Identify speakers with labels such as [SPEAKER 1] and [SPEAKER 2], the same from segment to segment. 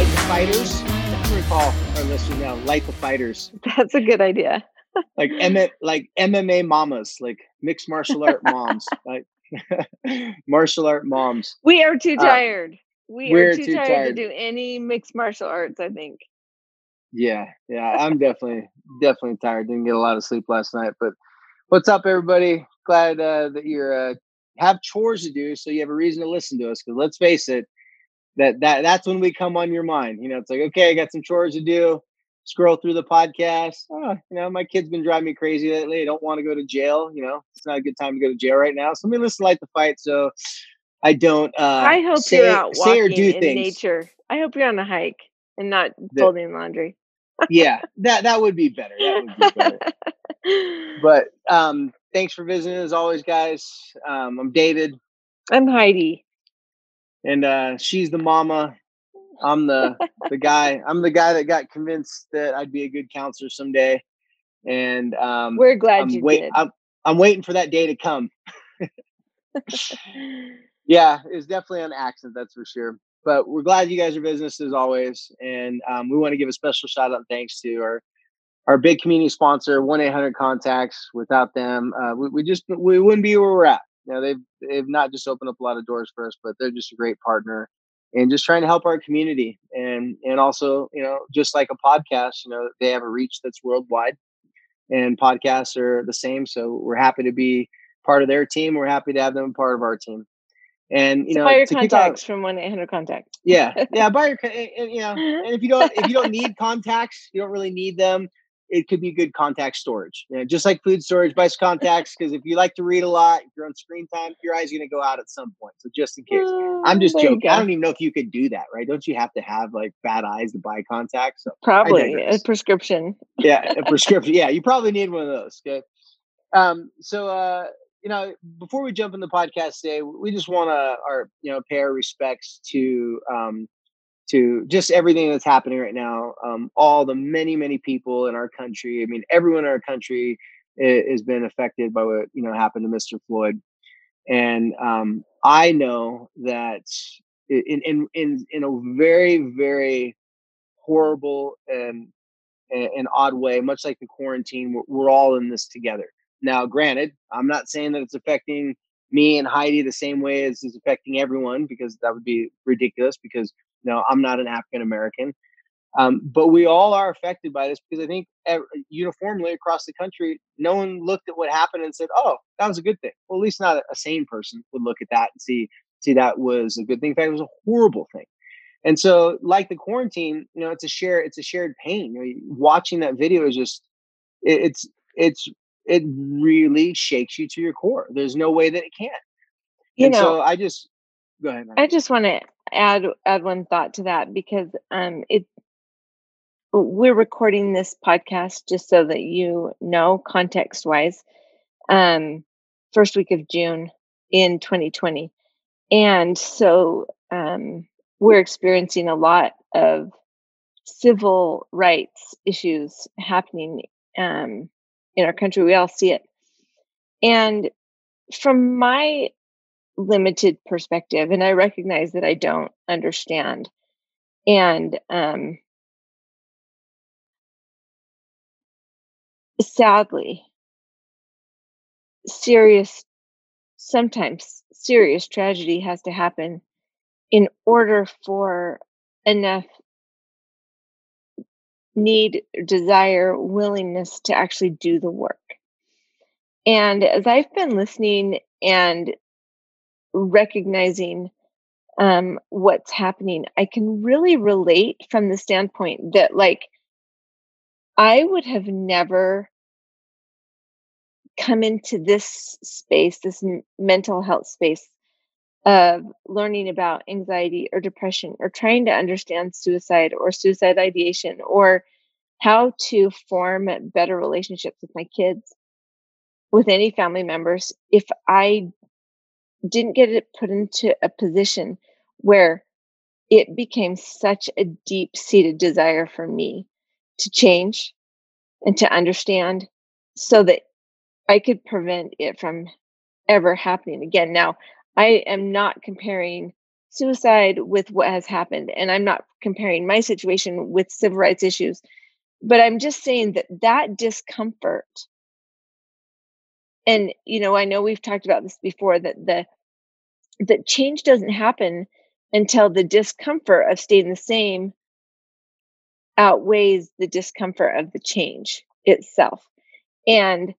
[SPEAKER 1] Light the fighters? I'm gonna call our listeners now light the fighters.
[SPEAKER 2] That's a good idea.
[SPEAKER 1] like M- like MMA mamas, like mixed martial art moms, like martial art moms.
[SPEAKER 2] We are too uh, tired. Uh, we are too, too tired, tired, to do any mixed martial arts. I think.
[SPEAKER 1] Yeah, yeah, I'm definitely definitely tired. Didn't get a lot of sleep last night, but what's up, everybody? Glad uh, that you're uh, have chores to do, so you have a reason to listen to us. Because let's face it that that that's when we come on your mind. You know, it's like, okay, I got some chores to do. Scroll through the podcast. Oh, you know, my kid's been driving me crazy lately. I don't want to go to jail. You know, it's not a good time to go to jail right now. So let me listen to Light the Fight. So I don't. Uh,
[SPEAKER 2] I hope say, you're out walking or do in things. nature. I hope you're on a hike and not folding laundry.
[SPEAKER 1] yeah, that that would be better. That would be better. but um, thanks for visiting as always, guys. Um, I'm David.
[SPEAKER 2] I'm Heidi
[SPEAKER 1] and uh, she's the mama. I'm the the guy. I'm the guy that got convinced that I'd be a good counselor someday. And um,
[SPEAKER 2] we're glad
[SPEAKER 1] I'm
[SPEAKER 2] you
[SPEAKER 1] wait,
[SPEAKER 2] did.
[SPEAKER 1] I'm, I'm waiting for that day to come. yeah, it's definitely an accident, that's for sure. But we're glad you guys are business as always, and um, we want to give a special shout out and thanks to our our big community sponsor, one eight hundred contacts. Without them, uh, we, we just we wouldn't be where we're at you know, they've they've not just opened up a lot of doors for us, but they're just a great partner and just trying to help our community and and also you know just like a podcast you know they have a reach that's worldwide and podcasts are the same so we're happy to be part of their team we're happy to have them part of our team. And you
[SPEAKER 2] so
[SPEAKER 1] know
[SPEAKER 2] buy your contacts from 1-800 contact.
[SPEAKER 1] Yeah yeah buy your and, you know uh-huh. and if you don't if you don't need contacts you don't really need them it could be good contact storage. You know, just like food storage, buy contacts because if you like to read a lot, if you're on screen time, your eyes are going to go out at some point. So just in case, I'm mm, just joking. I don't even know if you could do that, right? Don't you have to have like bad eyes to buy contacts? So
[SPEAKER 2] probably a prescription.
[SPEAKER 1] yeah, a prescription. Yeah, you probably need one of those. Okay. Um. So, uh, you know, before we jump in the podcast today, we just want to our you know pay our respects to um to just everything that's happening right now. Um, all the many, many people in our country. I mean, everyone in our country has been affected by what you know happened to Mr. Floyd, and um, I know that in in in in a very very horrible and an odd way, much like the quarantine, we're, we're all in this together. Now, granted, I'm not saying that it's affecting me and Heidi the same way as is affecting everyone because that would be ridiculous because no, I'm not an African American. Um, but we all are affected by this because I think uniformly across the country, no one looked at what happened and said, "Oh, that was a good thing." Well, at least not a sane person would look at that and see see that was a good thing. In fact, it was a horrible thing. And so, like the quarantine, you know, it's a share, it's a shared pain. You know, watching that video is just, it, it's it's it really shakes you to your core. There's no way that it can't. You and know, so I just go ahead.
[SPEAKER 2] I just want to add add one thought to that because um it we're recording this podcast just so that you know context wise um first week of June in 2020 and so um we're experiencing a lot of civil rights issues happening um in our country. We all see it. And from my limited perspective and i recognize that i don't understand and um sadly serious sometimes serious tragedy has to happen in order for enough need desire willingness to actually do the work. And as i've been listening and recognizing um, what's happening, I can really relate from the standpoint that, like, I would have never come into this space, this mental health space of learning about anxiety or depression or trying to understand suicide or suicide ideation or how to form better relationships with my kids, with any family members, if I didn't get it put into a position where it became such a deep seated desire for me to change and to understand so that I could prevent it from ever happening again. Now, I am not comparing suicide with what has happened, and I'm not comparing my situation with civil rights issues, but I'm just saying that that discomfort, and you know, I know we've talked about this before that the that change doesn't happen until the discomfort of staying the same outweighs the discomfort of the change itself. And,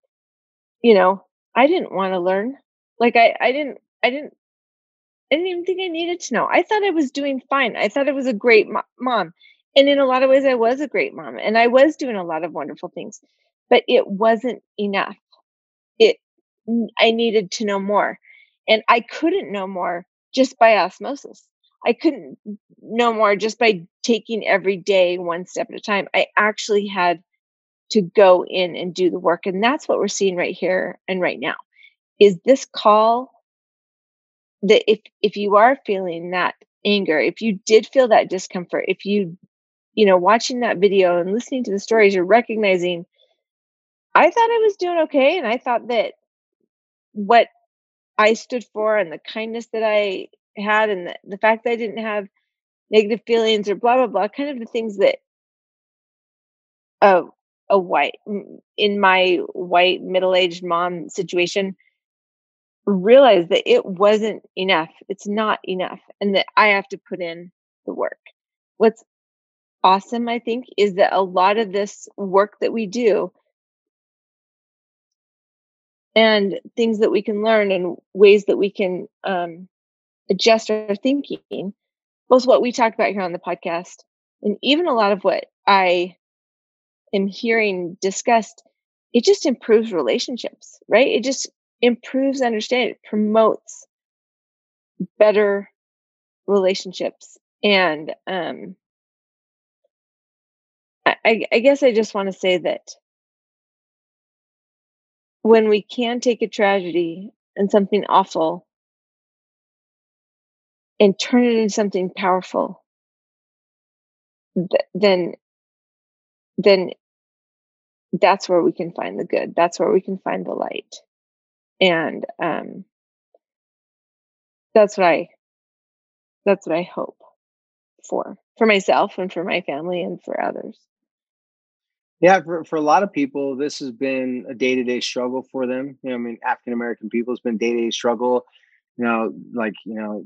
[SPEAKER 2] you know, I didn't want to learn. Like I, I didn't, I didn't, I didn't even think I needed to know. I thought I was doing fine. I thought I was a great mo- mom. And in a lot of ways, I was a great mom and I was doing a lot of wonderful things, but it wasn't enough. It, I needed to know more. And I couldn't know more just by osmosis. I couldn't know more just by taking every day one step at a time. I actually had to go in and do the work. And that's what we're seeing right here and right now. Is this call that if if you are feeling that anger, if you did feel that discomfort, if you you know watching that video and listening to the stories, you're recognizing I thought I was doing okay and I thought that what I stood for and the kindness that I had and the, the fact that I didn't have negative feelings or blah blah blah kind of the things that a a white in my white middle-aged mom situation realized that it wasn't enough it's not enough and that I have to put in the work. What's awesome I think is that a lot of this work that we do and things that we can learn and ways that we can um, adjust our thinking, both what we talk about here on the podcast and even a lot of what I am hearing discussed, it just improves relationships, right? It just improves understanding, it promotes better relationships. And um, I, I guess I just want to say that when we can take a tragedy and something awful and turn it into something powerful th- then then that's where we can find the good. That's where we can find the light. And um that's what i that's what i hope for for myself and for my family and for others
[SPEAKER 1] yeah, for, for a lot of people, this has been a day to day struggle for them. You know, I mean, African American people, it's been day to day struggle. You know, like, you know,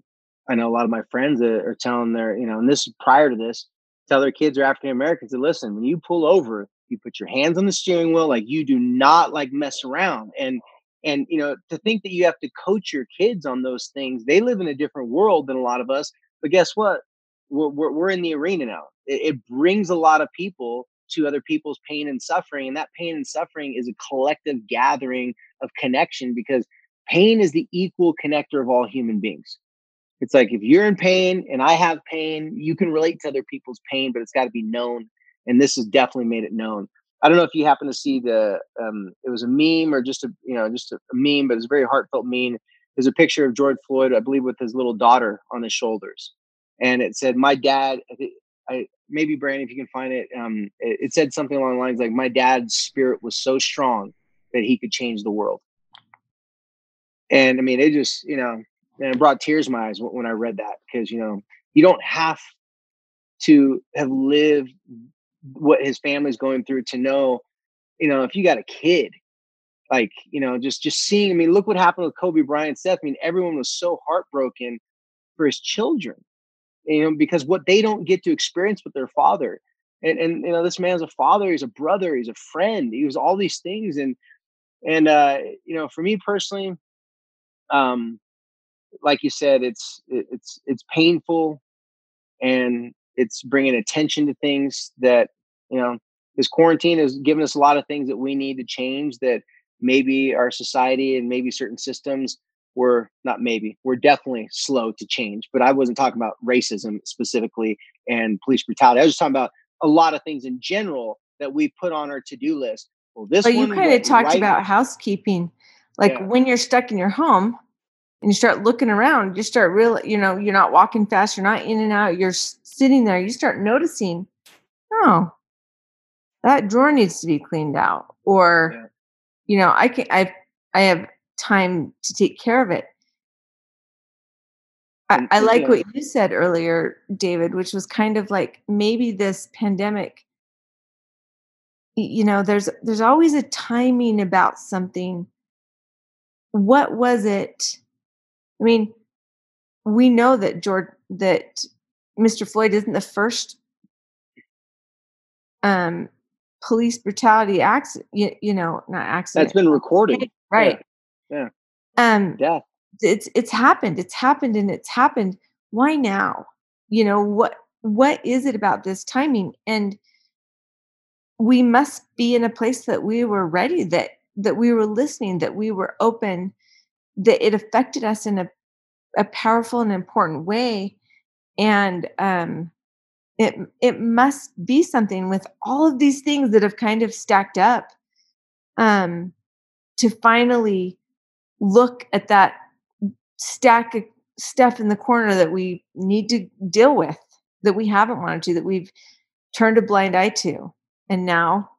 [SPEAKER 1] I know a lot of my friends are, are telling their, you know, and this is prior to this, tell their kids are African Americans to listen, when you pull over, you put your hands on the steering wheel, like you do not like mess around. And, and, you know, to think that you have to coach your kids on those things, they live in a different world than a lot of us. But guess what? We're, we're, we're in the arena now. It, it brings a lot of people to other people's pain and suffering. And that pain and suffering is a collective gathering of connection because pain is the equal connector of all human beings. It's like if you're in pain and I have pain, you can relate to other people's pain, but it's got to be known. And this has definitely made it known. I don't know if you happen to see the um, it was a meme or just a you know just a, meme, but it's a very heartfelt meme. There's a picture of George Floyd, I believe, with his little daughter on his shoulders, and it said, "My dad." I maybe Brandon, if you can find it, um, it, it said something along the lines like, "My dad's spirit was so strong that he could change the world." And I mean, it just you know, and it brought tears to my eyes when I read that because you know you don't have to have lived what his family's going through to know, you know, if you got a kid, like you know, just just seeing. I mean, look what happened with Kobe Bryant, Steph. I mean, everyone was so heartbroken for his children you know, because what they don't get to experience with their father. And, and you know, this man's a father, he's a brother, he's a friend, he was all these things. And and uh, you know, for me personally, um, like you said, it's it's it's painful, and it's bringing attention to things that you know this quarantine has given us a lot of things that we need to change that maybe our society and maybe certain systems were not maybe we're definitely slow to change but i wasn't talking about racism specifically and police brutality i was talking about a lot of things in general that we put on our to-do list well this
[SPEAKER 2] but you kind of talked right about housekeeping like yeah. when you're stuck in your home and you start looking around you start real you know you're not walking fast you're not in and out you're sitting there you start noticing oh that drawer needs to be cleaned out or yeah. you know i can i i have time to take care of it. I, I like what you said earlier david which was kind of like maybe this pandemic you know there's there's always a timing about something. What was it? I mean we know that george that mr floyd isn't the first um police brutality accident you, you know not accident
[SPEAKER 1] that's been recorded.
[SPEAKER 2] right
[SPEAKER 1] yeah,
[SPEAKER 2] yeah. um yeah. it's it's happened it's happened and it's happened. Why now? You know what what is it about this timing? And we must be in a place that we were ready that that we were listening that we were open that it affected us in a, a powerful and important way. And um it it must be something with all of these things that have kind of stacked up um to finally look at that stack of stuff in the corner that we need to deal with that we haven't wanted to that we've turned a blind eye to. And now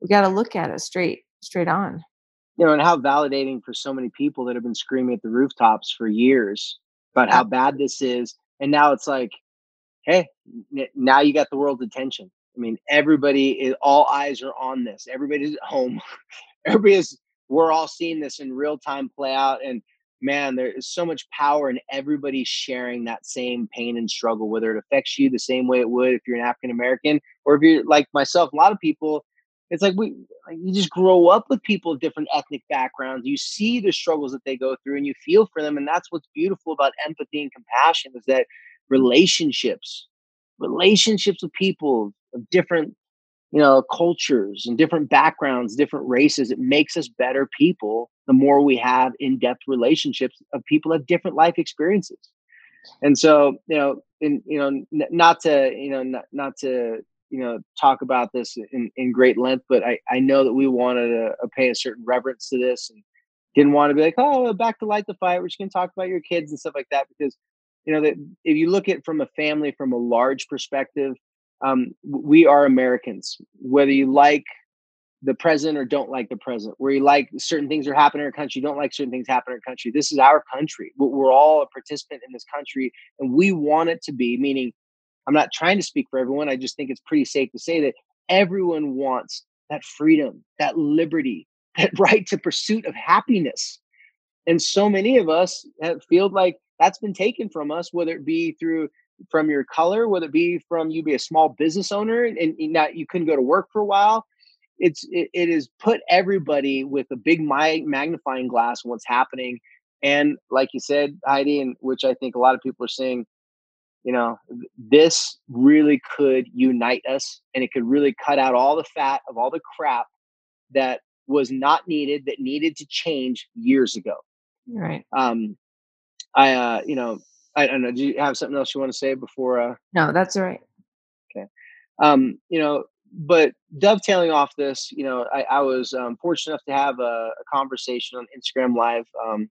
[SPEAKER 2] we got to look at it straight straight on.
[SPEAKER 1] You know and how validating for so many people that have been screaming at the rooftops for years about how bad this is. And now it's like hey now you got the world's attention. I mean everybody is all eyes are on this. Everybody's at home. Everybody is we're all seeing this in real time play out and man, there is so much power in everybody sharing that same pain and struggle, whether it affects you the same way it would if you're an African American or if you're like myself. A lot of people, it's like we you just grow up with people of different ethnic backgrounds. You see the struggles that they go through and you feel for them. And that's what's beautiful about empathy and compassion is that relationships, relationships with people of different you know cultures and different backgrounds different races it makes us better people the more we have in-depth relationships of people of different life experiences. And so you know in you know n- not to you know not, not to you know talk about this in, in great length but i i know that we wanted to uh, pay a certain reverence to this and didn't want to be like oh back to light the fight. We're just going to talk about your kids and stuff like that because you know that if you look at from a family from a large perspective um, we are Americans, whether you like the president or don't like the president, where you like certain things are happening in our country, don't like certain things happening in our country. This is our country. We're all a participant in this country, and we want it to be. Meaning, I'm not trying to speak for everyone. I just think it's pretty safe to say that everyone wants that freedom, that liberty, that right to pursuit of happiness. And so many of us have feel like that's been taken from us, whether it be through from your color, whether it be from you be a small business owner and, and not you couldn't go to work for a while. It's it, it is put everybody with a big magnifying glass on what's happening. And like you said, Heidi, and which I think a lot of people are saying, you know, this really could unite us and it could really cut out all the fat of all the crap that was not needed, that needed to change years ago.
[SPEAKER 2] Right.
[SPEAKER 1] Um, I, uh, you know, I don't know. Do you have something else you want to say before? Uh...
[SPEAKER 2] No, that's all right.
[SPEAKER 1] Okay. Um, you know, but dovetailing off this, you know, I, I was um, fortunate enough to have a, a conversation on Instagram Live. Um,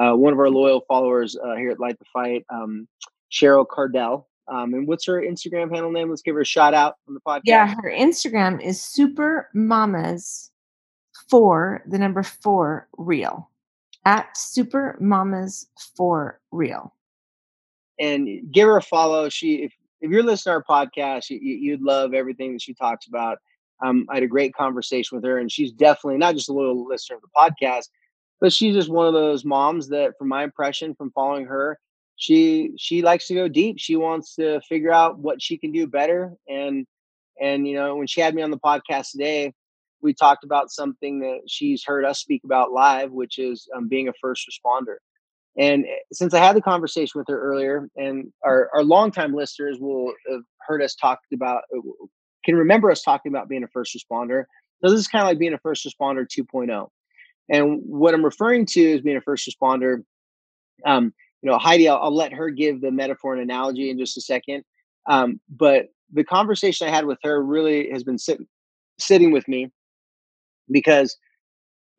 [SPEAKER 1] uh, one of our loyal followers uh, here at Light the Fight, um, Cheryl Cardell. Um, and what's her Instagram handle name? Let's give her a shout out on the podcast.
[SPEAKER 2] Yeah, her Instagram is Super Mamas for the number four real at Super Mamas for real
[SPEAKER 1] and give her a follow. She, if, if you're listening to our podcast, you, you'd love everything that she talks about. Um, I had a great conversation with her, and she's definitely not just a little listener of the podcast, but she's just one of those moms that, from my impression from following her, she she likes to go deep. She wants to figure out what she can do better, and and you know when she had me on the podcast today, we talked about something that she's heard us speak about live, which is um, being a first responder. And eh, since I had the conversation with her earlier, and our, our longtime listeners will have heard us talk about, uh, can remember us talking about being a first responder. So this is kind of like being a first responder 2.0. And what I'm referring to is being a first responder, um, you know, Heidi, I'll, I'll, let her give the metaphor and analogy in just a second. Um, but the conversation I had with her really has been sitting sitting with me because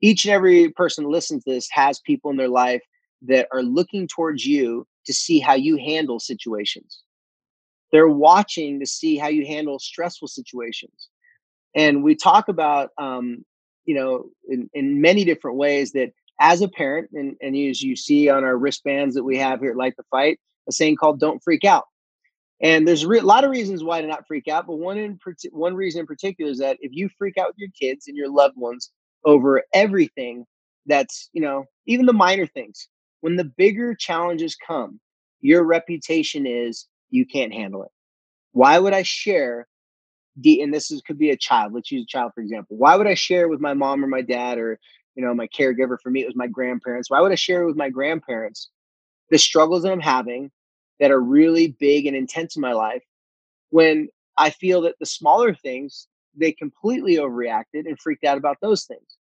[SPEAKER 1] each and every person listens to this has people in their life that are looking towards you to see how you handle situations. They're watching to see how you handle stressful situations. And we talk about, um, you know, in, in many different ways that as a parent, and, and as you see on our wristbands that we have here at Light the Fight, a saying called "Don't freak out." And there's a re- lot of reasons why to not freak out, but one in one reason in particular is that if you freak out with your kids and your loved ones over everything, that's you know even the minor things. When the bigger challenges come, your reputation is you can't handle it. Why would I share? The, and this is could be a child. Let's use a child for example. Why would I share with my mom or my dad or you know my caregiver? For me, it was my grandparents. Why would I share with my grandparents the struggles that I'm having? that are really big and intense in my life when I feel that the smaller things, they completely overreacted and freaked out about those things.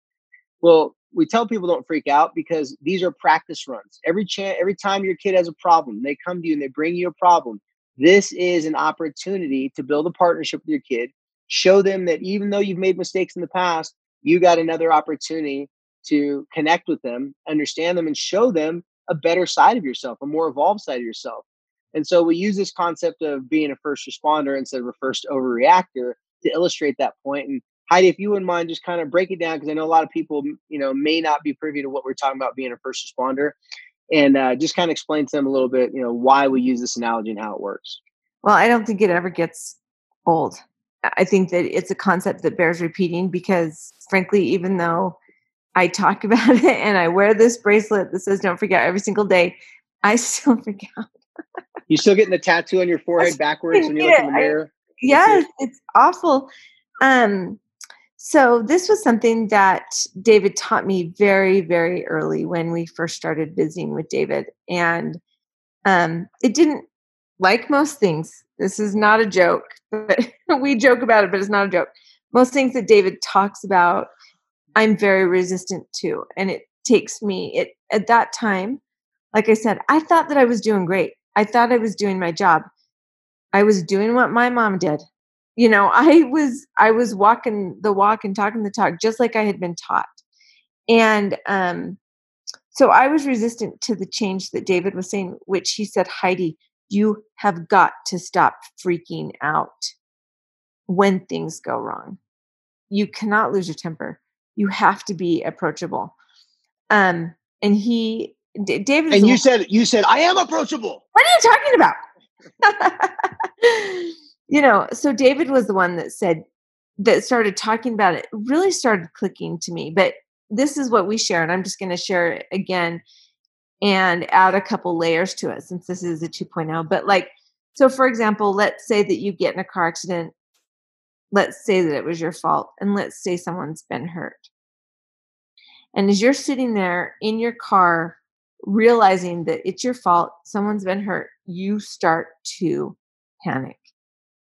[SPEAKER 1] Well, we tell people don't freak out because these are practice runs. Every chance, every time your kid has a problem, they come to you and they bring you a problem. This is an opportunity to build a partnership with your kid. Show them that even though you've made mistakes in the past, you got another opportunity to connect with them, understand them, and show them a better side of yourself, a more evolved side of yourself. And so we use this concept of being a first responder instead of a first overreactor to illustrate that point. And Heidi, if you wouldn't mind, just kind of break it down because I know a lot of people, you know, may not be privy to what we're talking about being a first responder, and uh, just kind of explain to them a little bit, you know, why we use this analogy and how it works.
[SPEAKER 2] Well, I don't think it ever gets old. I think that it's a concept that bears repeating because, frankly, even though I talk about it and I wear this bracelet that says "Don't forget" every single day, I still forget
[SPEAKER 1] you still getting the tattoo on your forehead backwards when you look in the mirror? I,
[SPEAKER 2] yes, it's awful. Um, so this was something that David taught me very, very early when we first started visiting with David, and um, it didn't like most things. This is not a joke, but we joke about it, but it's not a joke. Most things that David talks about, I'm very resistant to, and it takes me. It at that time, like I said, I thought that I was doing great. I thought I was doing my job. I was doing what my mom did. You know, I was I was walking the walk and talking the talk just like I had been taught. And um so I was resistant to the change that David was saying, which he said, Heidi, you have got to stop freaking out when things go wrong. You cannot lose your temper. You have to be approachable. Um, and he D- David.
[SPEAKER 1] And you said you said I am approachable.
[SPEAKER 2] What are you talking about? you know, so David was the one that said that started talking about it. Really started clicking to me. But this is what we share, and I'm just going to share it again and add a couple layers to it since this is a 2.0. But like, so for example, let's say that you get in a car accident. Let's say that it was your fault, and let's say someone's been hurt. And as you're sitting there in your car realizing that it's your fault, someone's been hurt, you start to panic.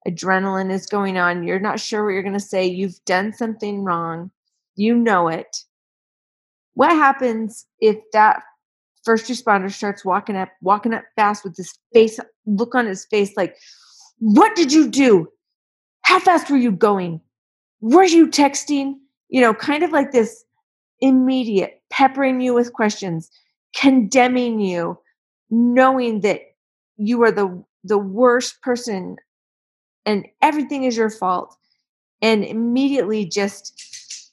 [SPEAKER 2] Adrenaline is going on. You're not sure what you're going to say. You've done something wrong. You know it. What happens if that first responder starts walking up, walking up fast with this face, look on his face like, What did you do? How fast were you going? Were you texting? You know, kind of like this immediate peppering you with questions condemning you, knowing that you are the the worst person and everything is your fault and immediately just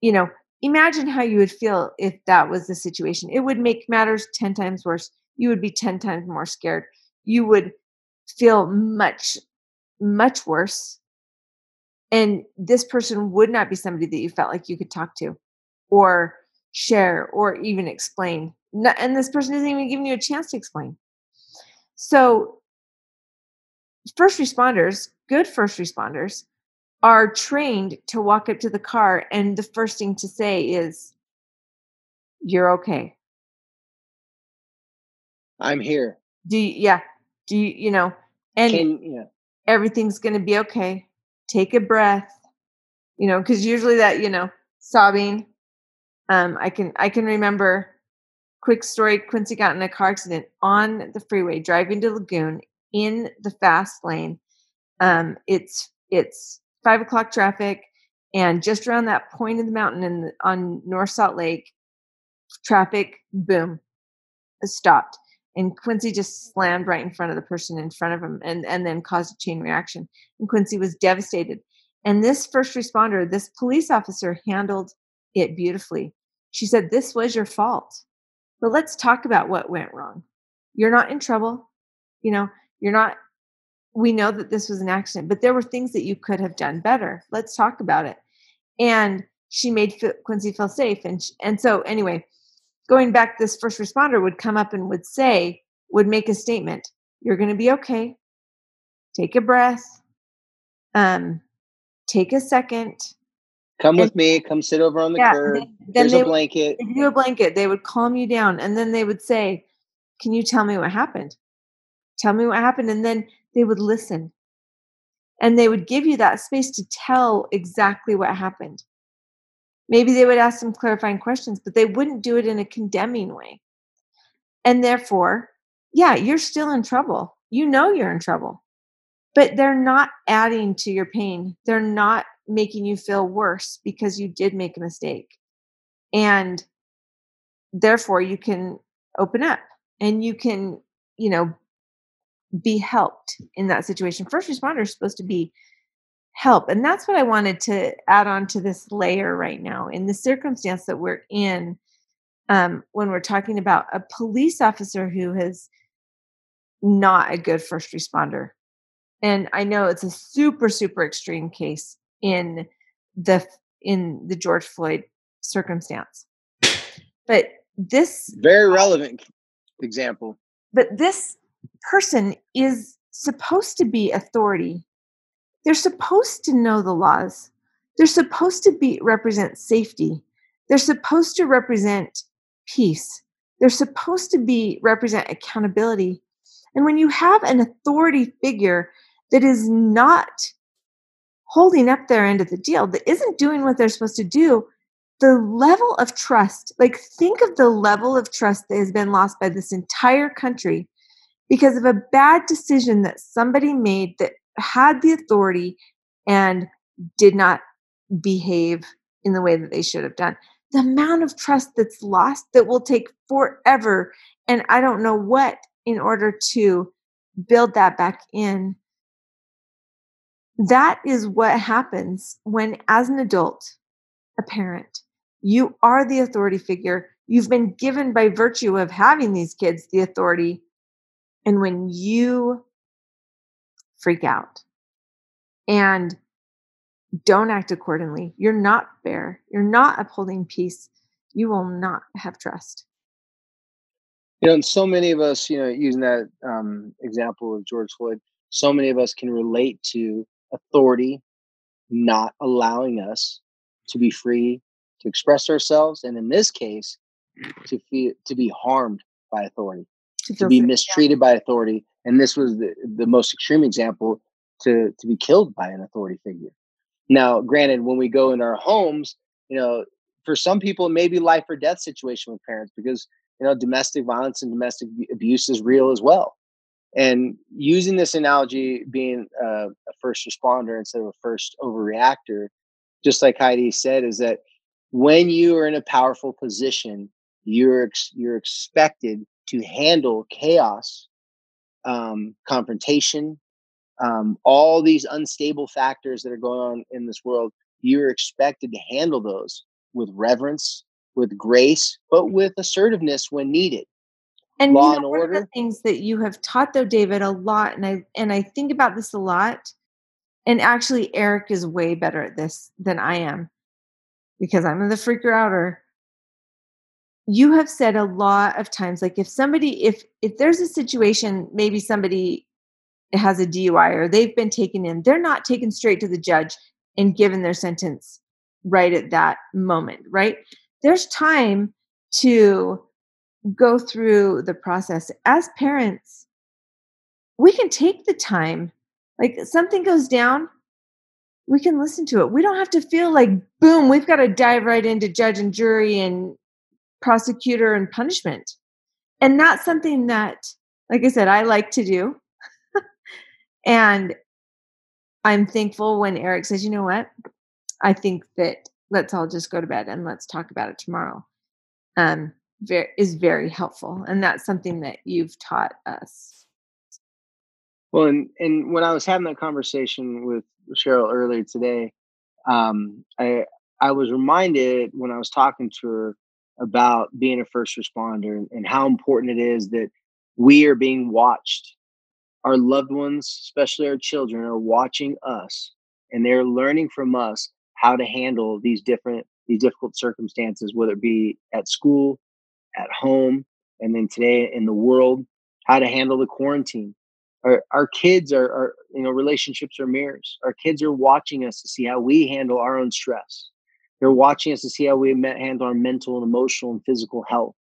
[SPEAKER 2] you know imagine how you would feel if that was the situation. It would make matters 10 times worse. You would be 10 times more scared. You would feel much much worse. And this person would not be somebody that you felt like you could talk to or share or even explain. And this person isn't even giving you a chance to explain. So, first responders, good first responders, are trained to walk up to the car, and the first thing to say is, You're okay.
[SPEAKER 1] I'm here.
[SPEAKER 2] Do you, yeah. Do you, you know, and Can, yeah. everything's going to be okay. Take a breath, you know, because usually that, you know, sobbing, Um, I can I can remember. Quick story: Quincy got in a car accident on the freeway driving to Lagoon in the fast lane. Um, it's it's five o'clock traffic, and just around that point of the mountain in on North Salt Lake, traffic boom stopped and Quincy just slammed right in front of the person in front of him and, and then caused a chain reaction. And Quincy was devastated. And this first responder, this police officer handled it beautifully. She said, This was your fault. But let's talk about what went wrong. You're not in trouble. You know, you're not, we know that this was an accident, but there were things that you could have done better. Let's talk about it. And she made Quincy feel safe. And, and so, anyway, going back, this first responder would come up and would say, would make a statement, you're going to be okay. Take a breath. Um, take a second.
[SPEAKER 1] Come with me. Come sit over on the yeah, curb. Then, then Here's a blanket.
[SPEAKER 2] Would, you a blanket. They would calm you down, and then they would say, "Can you tell me what happened? Tell me what happened." And then they would listen, and they would give you that space to tell exactly what happened. Maybe they would ask some clarifying questions, but they wouldn't do it in a condemning way. And therefore, yeah, you're still in trouble. You know you're in trouble, but they're not adding to your pain. They're not making you feel worse because you did make a mistake. And therefore, you can open up and you can, you know, be helped in that situation. First responders supposed to be help. And that's what I wanted to add on to this layer right now. In the circumstance that we're in, um, when we're talking about a police officer who is not a good first responder. And I know it's a super, super extreme case in the in the George Floyd circumstance. But this
[SPEAKER 1] very relevant example.
[SPEAKER 2] But this person is supposed to be authority they're supposed to know the laws. They're supposed to be represent safety. They're supposed to represent peace. They're supposed to be represent accountability. And when you have an authority figure that is not holding up their end of the deal, that isn't doing what they're supposed to do, the level of trust, like think of the level of trust that has been lost by this entire country because of a bad decision that somebody made that had the authority and did not behave in the way that they should have done. The amount of trust that's lost that will take forever. And I don't know what in order to build that back in. That is what happens when, as an adult, a parent, you are the authority figure. You've been given by virtue of having these kids the authority. And when you freak out and don't act accordingly. You're not fair. You're not upholding peace. You will not have trust.
[SPEAKER 1] You know, and so many of us, you know, using that um, example of George Floyd, so many of us can relate to authority not allowing us to be free to express ourselves, and in this case, to feel to be harmed by authority, to, be mistreated by authority, and this was the, the most extreme example to to be killed by an authority figure. Now granted when we go in our homes you know for some people it may be life or death situation with parents because you know domestic violence and domestic abuse is real as well. And using this analogy being a first responder instead of a first overreactor just like heidi said is that when you are in a powerful position you're ex- you're expected to handle chaos um, confrontation, um, all these unstable factors that are going on in this world, you're expected to handle those with reverence, with grace, but with assertiveness when needed.
[SPEAKER 2] And law you know, and order. One of the things that you have taught, though, David, a lot, and I and I think about this a lot. And actually, Eric is way better at this than I am because I'm the freaker outer you have said a lot of times like if somebody if if there's a situation maybe somebody has a DUI or they've been taken in they're not taken straight to the judge and given their sentence right at that moment right there's time to go through the process as parents we can take the time like something goes down we can listen to it. We don't have to feel like, boom, we've got to dive right into judge and jury and prosecutor and punishment. And that's something that, like I said, I like to do. and I'm thankful when Eric says, you know what? I think that let's all just go to bed and let's talk about it tomorrow. Um, very, is very helpful. And that's something that you've taught us.
[SPEAKER 1] Well, and, and when I was having that conversation with Cheryl earlier today, um, I I was reminded when I was talking to her about being a first responder and, and how important it is that we are being watched. Our loved ones, especially our children, are watching us and they're learning from us how to handle these different these difficult circumstances, whether it be at school, at home, and then today in the world, how to handle the quarantine, our, our kids are, are you know relationships are mirrors. Our kids are watching us to see how we handle our own stress they're watching us to see how we handle our mental and emotional and physical health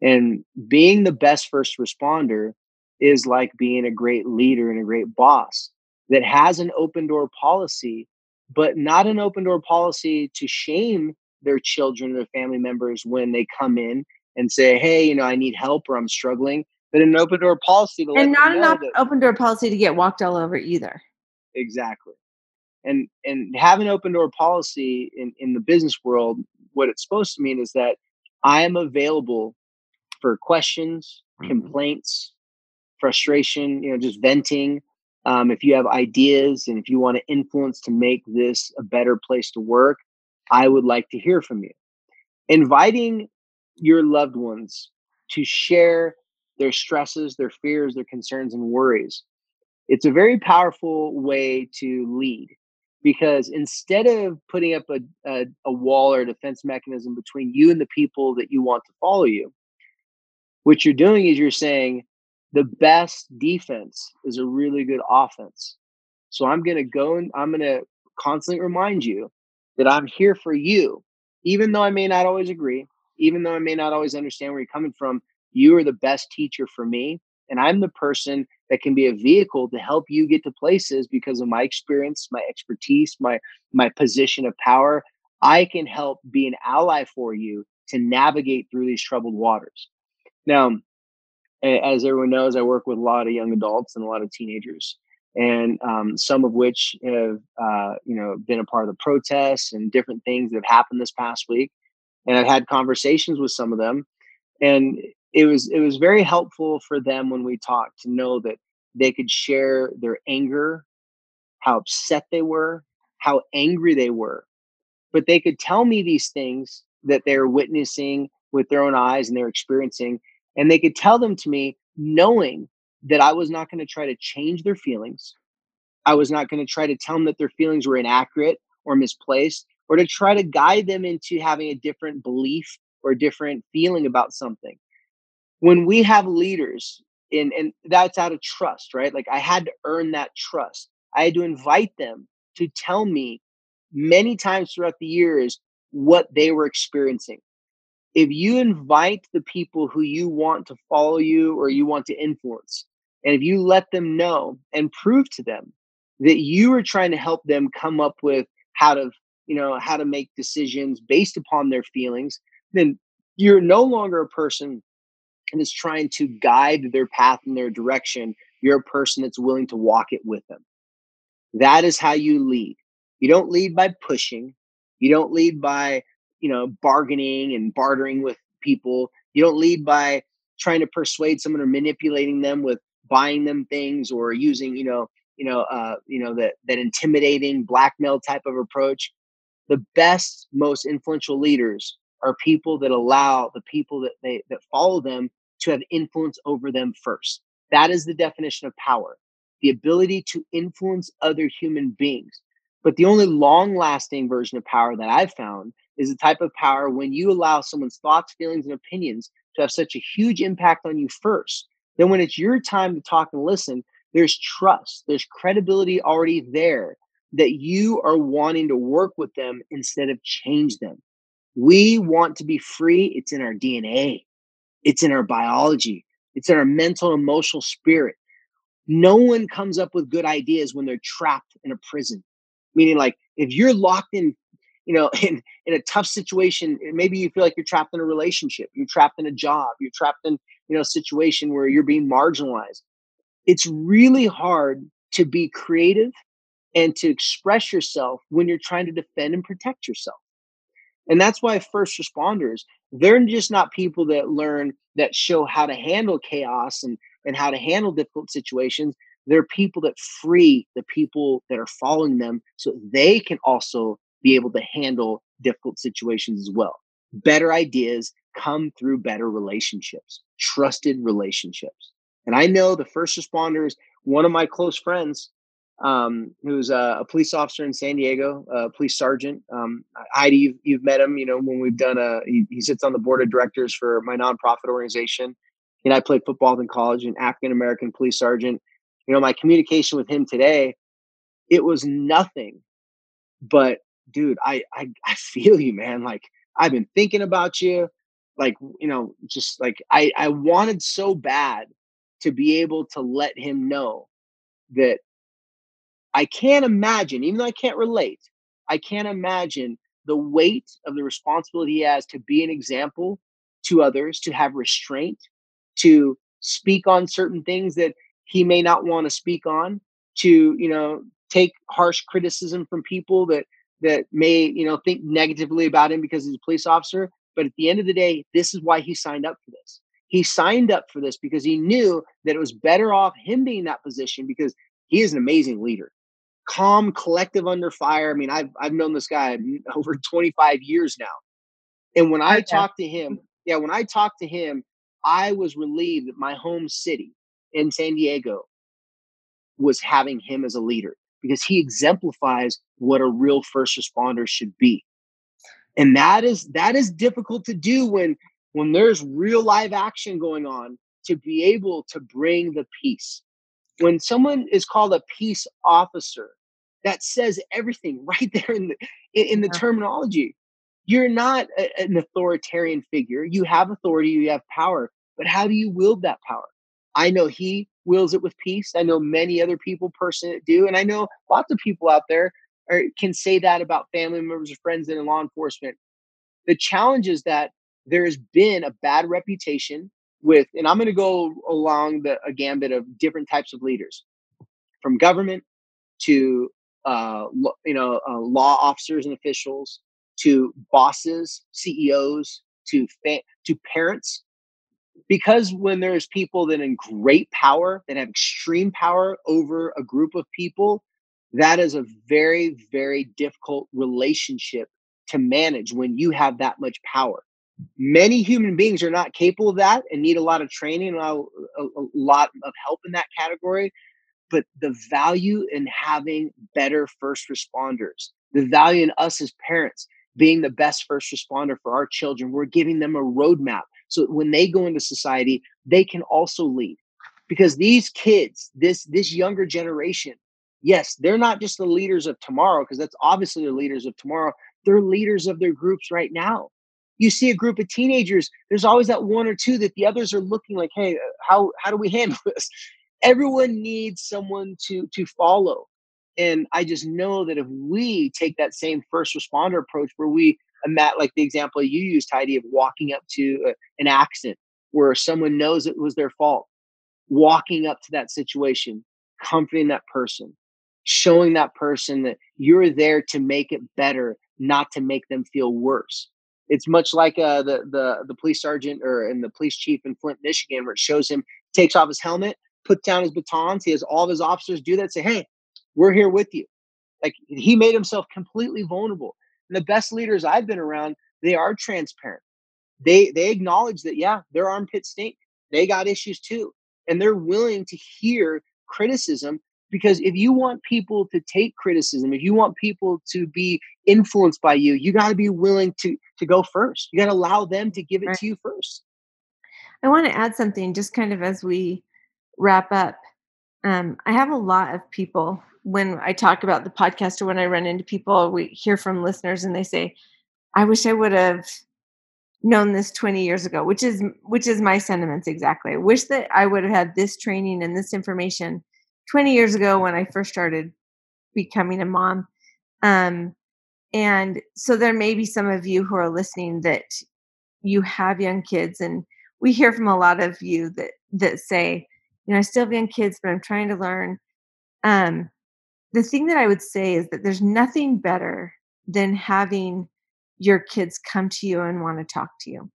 [SPEAKER 1] and being the best first responder is like being a great leader and a great boss that has an open door policy but not an open door policy to shame their children or their family members when they come in and say hey you know i need help or i'm struggling but an open door policy to
[SPEAKER 2] and not an open door policy to get walked all over either.
[SPEAKER 1] Exactly, and and have an open door policy in in the business world. What it's supposed to mean is that I am available for questions, mm-hmm. complaints, frustration. You know, just venting. Um, if you have ideas and if you want to influence to make this a better place to work, I would like to hear from you. Inviting your loved ones to share their stresses, their fears, their concerns, and worries. It's a very powerful way to lead because instead of putting up a, a, a, wall or a defense mechanism between you and the people that you want to follow you, what you're doing is you're saying the best defense is a really good offense. So I'm going to go and I'm going to constantly remind you that I'm here for you, even though I may not always agree, even though I may not always understand where you're coming from. You are the best teacher for me. And I'm the person that can be a vehicle to help you get to places because of my experience, my expertise, my my position of power. I can help be an ally for you to navigate through these troubled waters. Now, as everyone knows, I work with a lot of young adults and a lot of teenagers, and um, some of which have, uh, you know, been a part of the protests and different things that have happened this past week. And I've had conversations with some of them, and it was it was very helpful for them when we talked to know that they could share their anger how upset they were how angry they were but they could tell me these things that they're witnessing with their own eyes and they're experiencing and they could tell them to me knowing that i was not going to try to change their feelings. I was not going to try to tell them that their feelings were inaccurate or misplaced or to try to guide them into having a different belief or different feeling about something when we have leaders in and that's out of trust right? Like i had to earn that trust. I had to invite them to tell me many times throughout the years what they were experiencing. If you invite the people who you want to follow you or you want to influence and if you let them know and prove to them that you are trying to help them come up with how to you know how to make decisions based upon their feelings then you're no longer a person and is trying to guide their path in their direction, you're a person that's willing to walk it with them. That is how you lead. You don't lead by pushing. You don't lead by, you know, bargaining and bartering with people. You don't lead by trying to persuade someone or manipulating them with buying them things or using, you know, you know, uh, you know that that intimidating blackmail type of approach. The best, most influential leaders are people that allow the people that they that follow them to have influence over them first. That is the definition of power the ability to influence other human beings. But the only long lasting version of power that I've found is the type of power when you allow someone's thoughts, feelings, and opinions to have such a huge impact on you first. Then, when it's your time to talk and listen, there's trust, there's credibility already there that you are wanting to work with them instead of change them. We want to be free, it's in our DNA. It's in our biology, it's in our mental emotional spirit. No one comes up with good ideas when they're trapped in a prison. Meaning, like, if you're locked in, you know, in in a tough situation, maybe you feel like you're trapped in a relationship, you're trapped in a job, you're trapped in, you know, a situation where you're being marginalized. It's really hard to be creative and to express yourself when you're trying to defend and protect yourself. And that's why first responders, they're just not people that learn that show how to handle chaos and, and how to handle difficult situations. They're people that free the people that are following them so they can also be able to handle difficult situations as well. Better ideas come through better relationships, trusted relationships. And I know the first responders, one of my close friends, um, who's a, a, police officer in San Diego, a police sergeant. Um, Heidi, you've, you've, met him. You know when we've done a, he, he, sits on the board of directors for my nonprofit organization. And I played football in college, an African American police sergeant. You know, my communication with him today, it was nothing, but dude, I, I, I feel you, man. Like I've been thinking about you. Like you know, just like I, I wanted so bad to be able to let him know that I can't imagine, even though I can't relate, I can't imagine the weight of the responsibility he has to be an example to others, to have restraint, to speak on certain things that he may not want to speak on, to, you know, take harsh criticism from people that that may, you know, think negatively about him because he's a police officer. But at the end of the day, this is why he signed up for this. He signed up for this because he knew that it was better off him being in that position because he is an amazing leader calm, collective under fire. I mean, I've I've known this guy mm, over 25 years now. And when I talked to him, yeah, when I talked to him, I was relieved that my home city in San Diego was having him as a leader because he exemplifies what a real first responder should be. And that is that is difficult to do when when there's real live action going on to be able to bring the peace when someone is called a peace officer, that says everything right there in the in, the yeah. terminology. You're not a, an authoritarian figure. You have authority, you have power, but how do you wield that power? I know he wields it with peace. I know many other people personally do, and I know lots of people out there are, can say that about family members or friends in law enforcement. The challenge is that there has been a bad reputation with, and I'm going to go along the a gambit of different types of leaders, from government to uh, you know uh, law officers and officials to bosses, CEOs to fa- to parents. Because when there's people that in great power that have extreme power over a group of people, that is a very very difficult relationship to manage when you have that much power many human beings are not capable of that and need a lot of training, a, a, a lot of help in that category. But the value in having better first responders, the value in us as parents being the best first responder for our children, we're giving them a roadmap so when they go into society, they can also lead. Because these kids, this this younger generation, yes, they're not just the leaders of tomorrow, because that's obviously the leaders of tomorrow. They're leaders of their groups right now you see a group of teenagers, there's always that one or two that the others are looking like, hey, uh, how how do we handle this? Everyone needs someone to to follow. And I just know that if we take that same first responder approach where we met like the example you used, Heidi, of walking up to uh, an accident where someone knows it was their fault, walking up to that situation, comforting that person, showing that person that you're there to make it better, not to make them feel worse. It's much like uh, the the the police sergeant or and the police chief in Flint, Michigan, where it shows him takes off his helmet, puts down his batons. He has all of his officers do that. Say, "Hey, we're here with you." Like he made himself completely vulnerable. And the best leaders I've been around, they are transparent. They they acknowledge that yeah, their armpits stink. They got issues too, and they're willing to hear criticism because if you want people to take criticism if you want people to be influenced by you you got to be willing to to go first. You got to allow them to give it right. to you first.
[SPEAKER 2] I want to add something just kind of as we wrap up. Um, i have a lot of people when i talk about the podcast or when i run into people we hear from listeners and they say i wish i would have known this 20 years ago which is which is my sentiments exactly. I wish that i would have had this training and this information 20 years ago when I first started becoming a mom. Um, and so there may be some of you who are listening that you have young kids, and we hear from a lot of you that that say, you know, I still have young kids, but I'm trying to learn. Um, the thing that I would say is that there's nothing better than having your kids come to you and want to talk to you.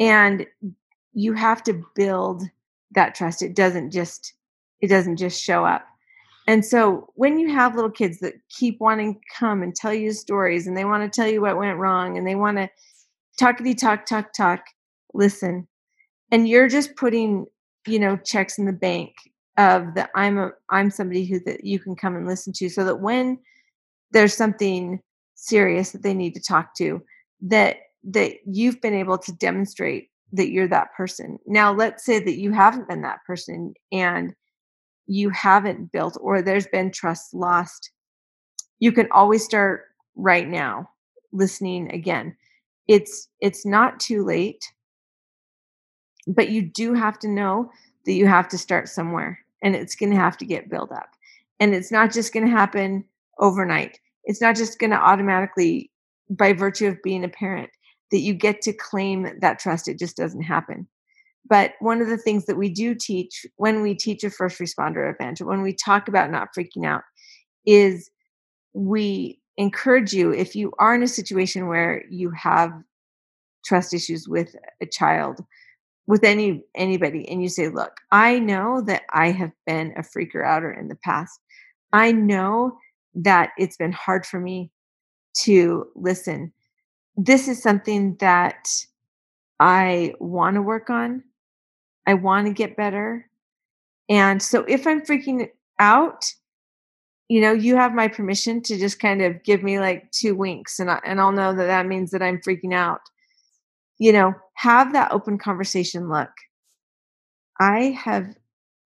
[SPEAKER 2] And you have to build that trust. It doesn't just it doesn't just show up. And so when you have little kids that keep wanting to come and tell you stories and they want to tell you what went wrong and they want to talkity talk, talk, talk, listen. And you're just putting, you know, checks in the bank of that I'm a I'm somebody who that you can come and listen to so that when there's something serious that they need to talk to, that that you've been able to demonstrate that you're that person. Now let's say that you haven't been that person and you haven't built or there's been trust lost, you can always start right now listening again. It's it's not too late, but you do have to know that you have to start somewhere and it's going to have to get built up. And it's not just going to happen overnight. It's not just going to automatically by virtue of being a parent that you get to claim that trust it just doesn't happen but one of the things that we do teach when we teach a first responder event, when we talk about not freaking out, is we encourage you if you are in a situation where you have trust issues with a child with any anybody and you say look i know that i have been a freaker outer in the past. I know that it's been hard for me to listen. This is something that i want to work on I want to get better. And so if I'm freaking out, you know, you have my permission to just kind of give me like two winks and I, and I'll know that that means that I'm freaking out. You know, have that open conversation look. I have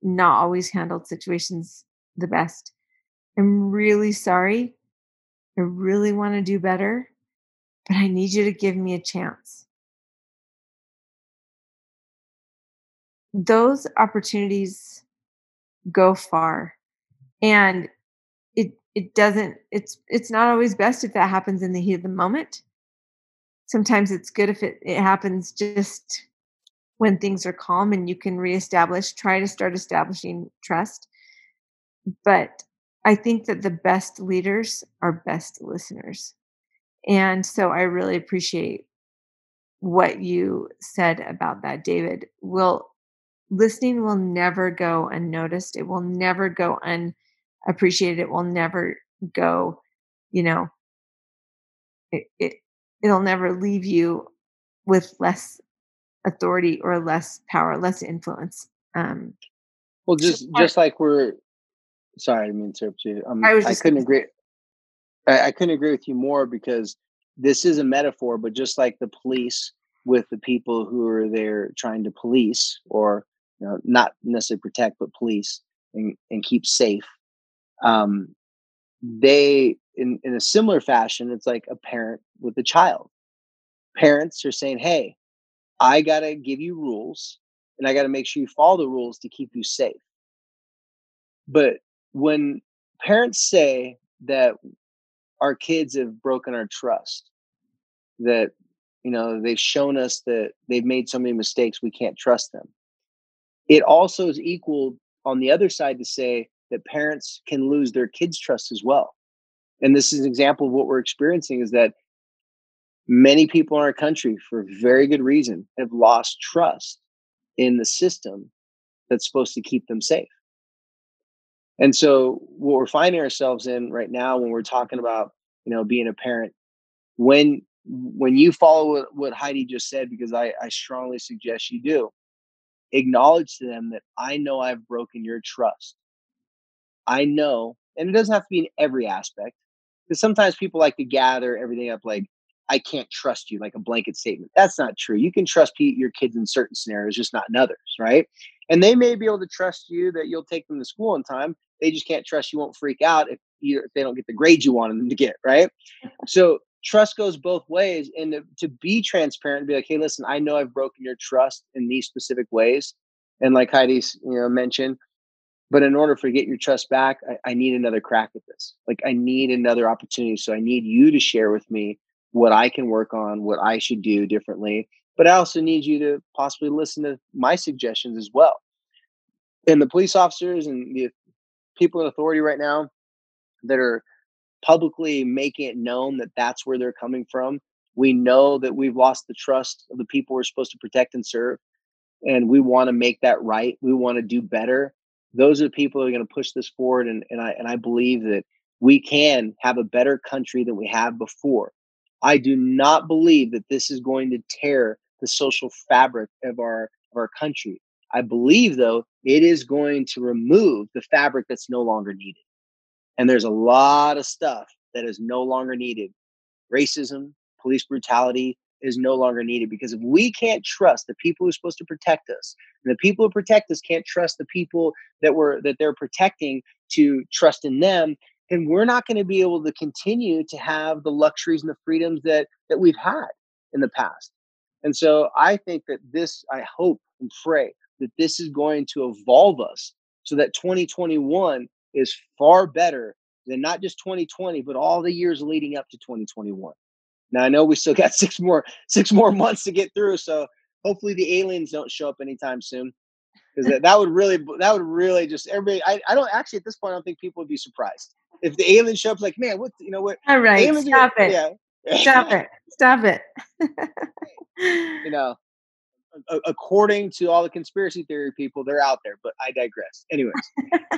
[SPEAKER 2] not always handled situations the best. I'm really sorry. I really want to do better, but I need you to give me a chance. Those opportunities go far and it it doesn't it's it's not always best if that happens in the heat of the moment. Sometimes it's good if it, it happens just when things are calm and you can reestablish try to start establishing trust. But i think that the best leaders are best listeners. And so i really appreciate what you said about that david. Will listening will never go unnoticed. It will never go unappreciated. It will never go, you know, it, it it'll never leave you with less authority or less power, less influence. Um,
[SPEAKER 1] well, just just like we're sorry, I didn't mean to interrupt you. Um, I, was I couldn't agree. I, I couldn't agree with you more because this is a metaphor, but just like the police with the people who are there trying to police or you know, not necessarily protect, but police and, and keep safe. Um, they, in, in a similar fashion, it's like a parent with a child. Parents are saying, hey, I got to give you rules and I got to make sure you follow the rules to keep you safe. But when parents say that our kids have broken our trust, that, you know, they've shown us that they've made so many mistakes, we can't trust them it also is equal on the other side to say that parents can lose their kids' trust as well. And this is an example of what we're experiencing is that many people in our country, for very good reason, have lost trust in the system that's supposed to keep them safe. And so what we're finding ourselves in right now when we're talking about, you know, being a parent, when when you follow what, what Heidi just said, because I, I strongly suggest you do, acknowledge to them that I know I've broken your trust. I know, and it doesn't have to be in every aspect, because sometimes people like to gather everything up like, I can't trust you, like a blanket statement. That's not true. You can trust your kids in certain scenarios, just not in others, right? And they may be able to trust you that you'll take them to school on time. They just can't trust you won't freak out if, you, if they don't get the grades you want them to get, right? So trust goes both ways and to, to be transparent and be like hey listen i know i've broken your trust in these specific ways and like heidi's you know mentioned But in order for get your trust back, I, I need another crack at this. Like I need another opportunity. So I need you to share with me what I can work on, what I should do differently. But I also need you to possibly listen to my suggestions as well. And the police officers and the people in authority right now that are publicly making it known that that's where they're coming from. We know that we've lost the trust of the people we're supposed to protect and serve, and we want to make that right. We want to do better. Those are the people who are going to push this forward, and, and I and I believe that we can have a better country than we have before. I do not believe that this is going to tear the social fabric of our of our country. I believe though it is going to remove the fabric that's no longer needed. And there's a lot of stuff that is no longer needed. Racism, police brutality is no longer needed because if we can't trust the people who are supposed to protect us, and the people who protect us can't trust the people that we're that they're protecting to trust in them, then we're not going to be able to continue to have the luxuries and the freedoms that that we've had in the past. And so I think that this, I hope and pray that this is going to evolve us so that 2021 is far better than not just 2020, but all the years leading up to 2021. Now I know we still got six more six more months to get through, so hopefully the aliens don't show up anytime soon. Because that, that would really that would really just everybody. I, I don't actually at this point I don't think people would be surprised if the aliens show up. Like man, what you know what?
[SPEAKER 2] All right, stop are, it. Yeah. Stop it. Stop it.
[SPEAKER 1] you know, according to all the conspiracy theory people, they're out there. But I digress. Anyways,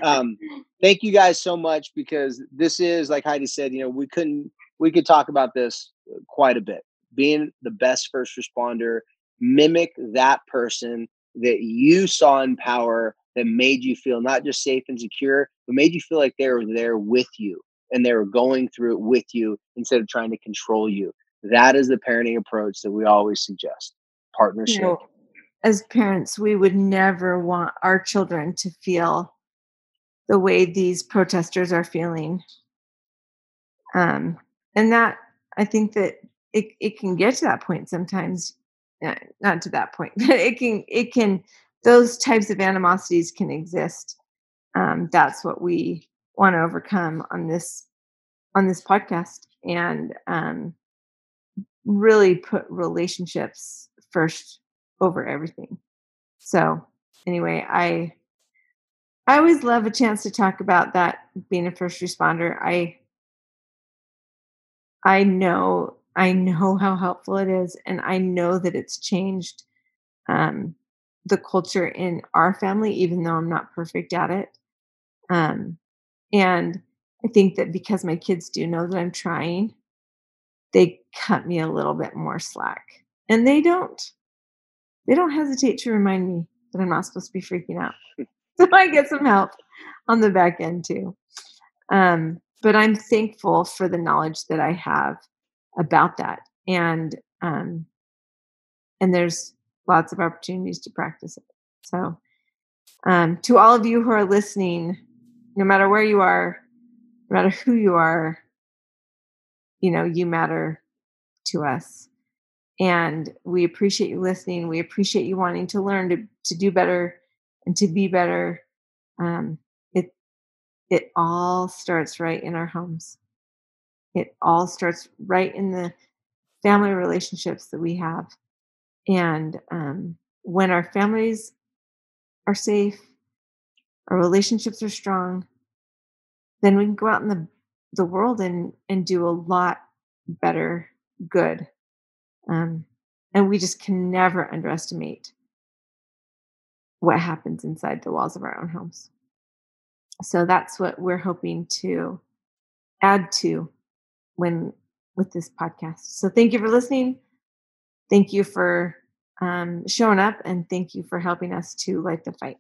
[SPEAKER 1] um, thank you guys so much because this is like Heidi said. You know, we couldn't we could talk about this quite a bit. Being the best first responder, mimic that person that you saw in power that made you feel not just safe and secure, but made you feel like they were there with you and they were going through it with you instead of trying to control you. That is the parenting approach that we always suggest partnership. You know,
[SPEAKER 2] as parents, we would never want our children to feel the way these protesters are feeling. Um, and that I think that it, it can get to that point sometimes, uh, not to that point, but it can, it can, those types of animosities can exist. Um, that's what we want to overcome on this, on this podcast. And, um, really put relationships first over everything. So, anyway, I I always love a chance to talk about that being a first responder. I I know I know how helpful it is and I know that it's changed um, the culture in our family even though I'm not perfect at it. Um, and I think that because my kids do know that I'm trying, they cut me a little bit more slack. And they don't they don't hesitate to remind me that I'm not supposed to be freaking out. so I get some help on the back end too. Um, but I'm thankful for the knowledge that I have about that. And um, and there's lots of opportunities to practice it. So um, to all of you who are listening, no matter where you are, no matter who you are, you know, you matter to us. And we appreciate you listening. We appreciate you wanting to learn to, to do better and to be better. Um, it it all starts right in our homes. It all starts right in the family relationships that we have. And um, when our families are safe, our relationships are strong, then we can go out in the the world and and do a lot better good um, and we just can never underestimate what happens inside the walls of our own homes. So that's what we're hoping to add to when with this podcast. So thank you for listening. Thank you for um, showing up and thank you for helping us to light the fight